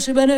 shoo da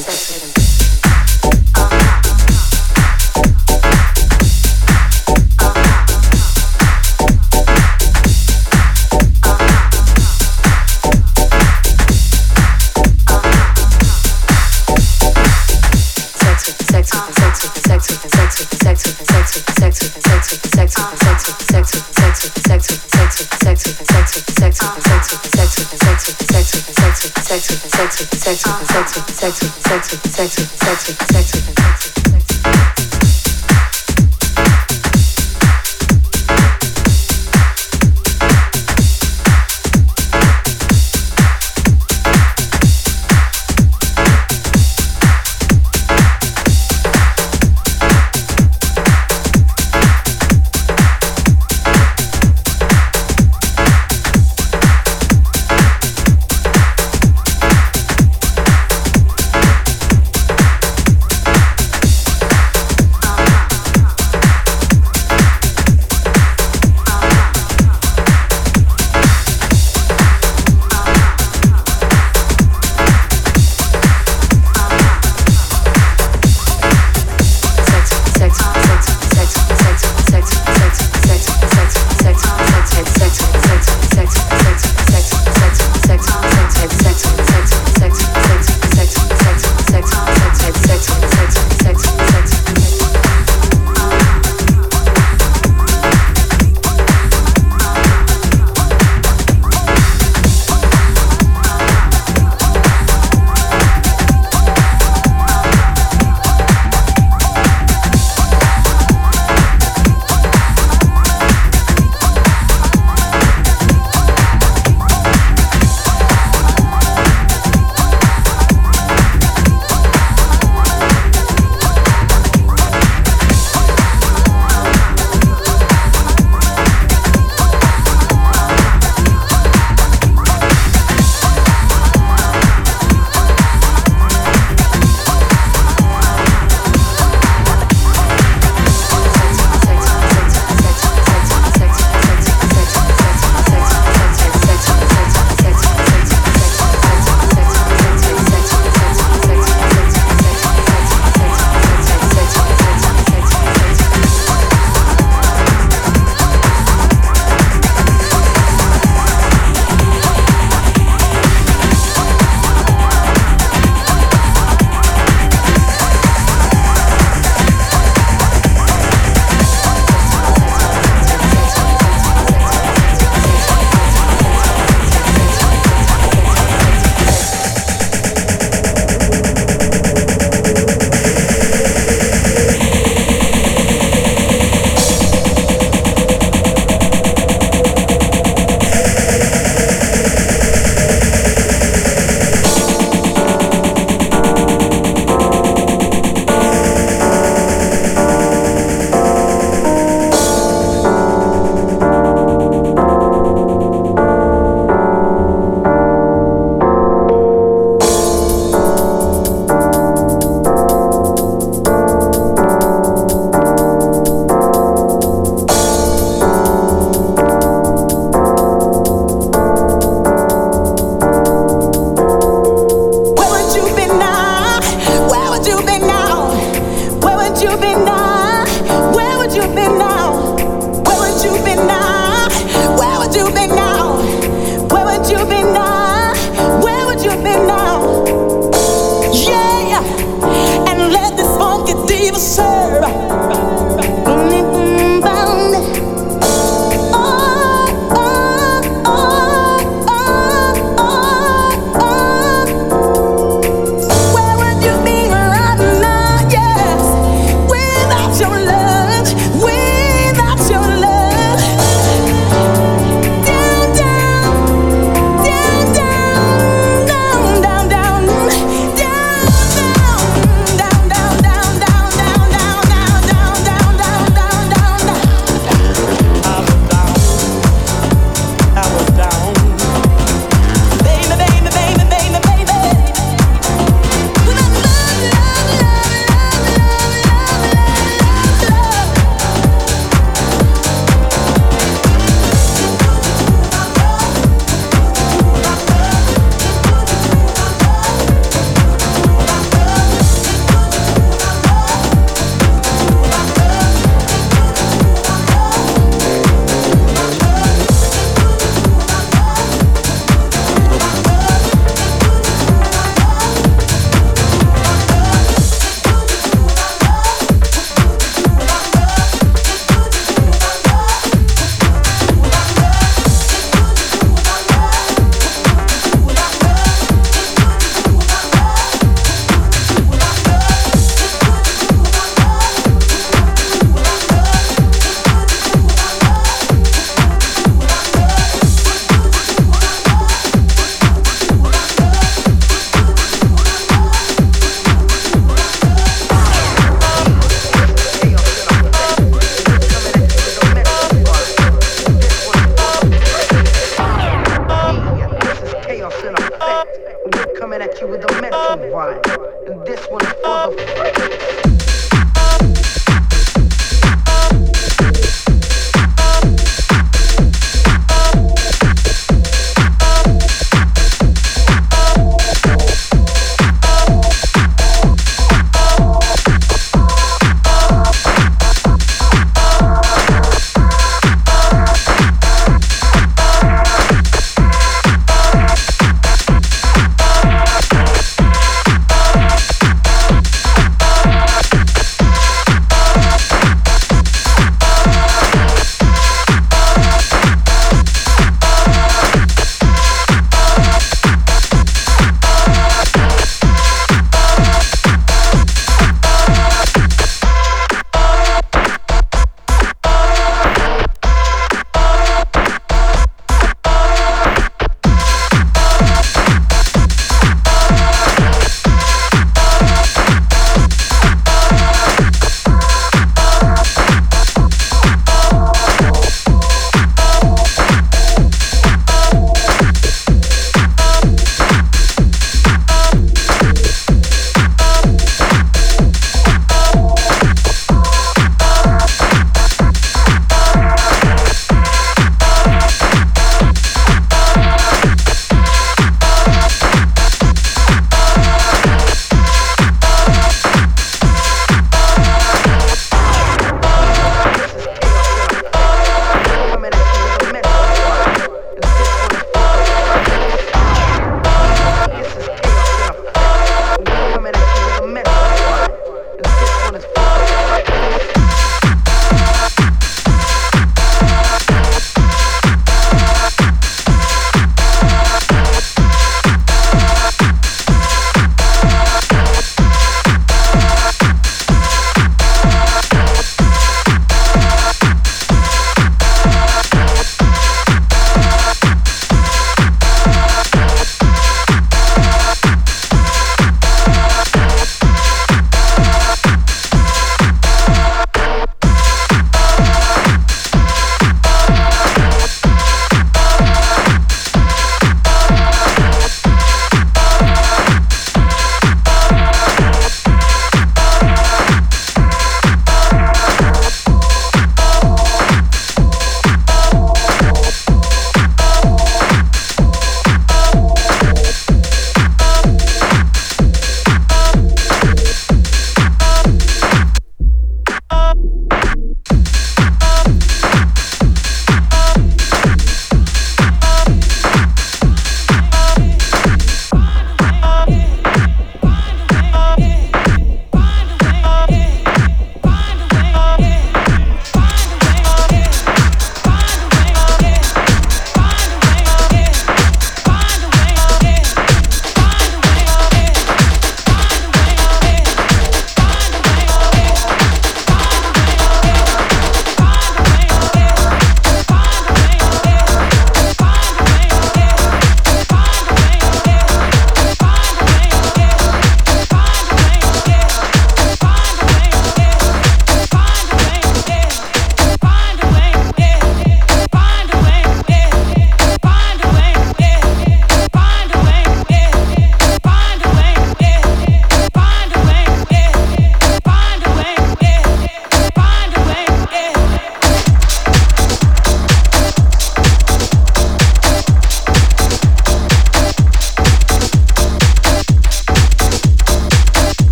Texas.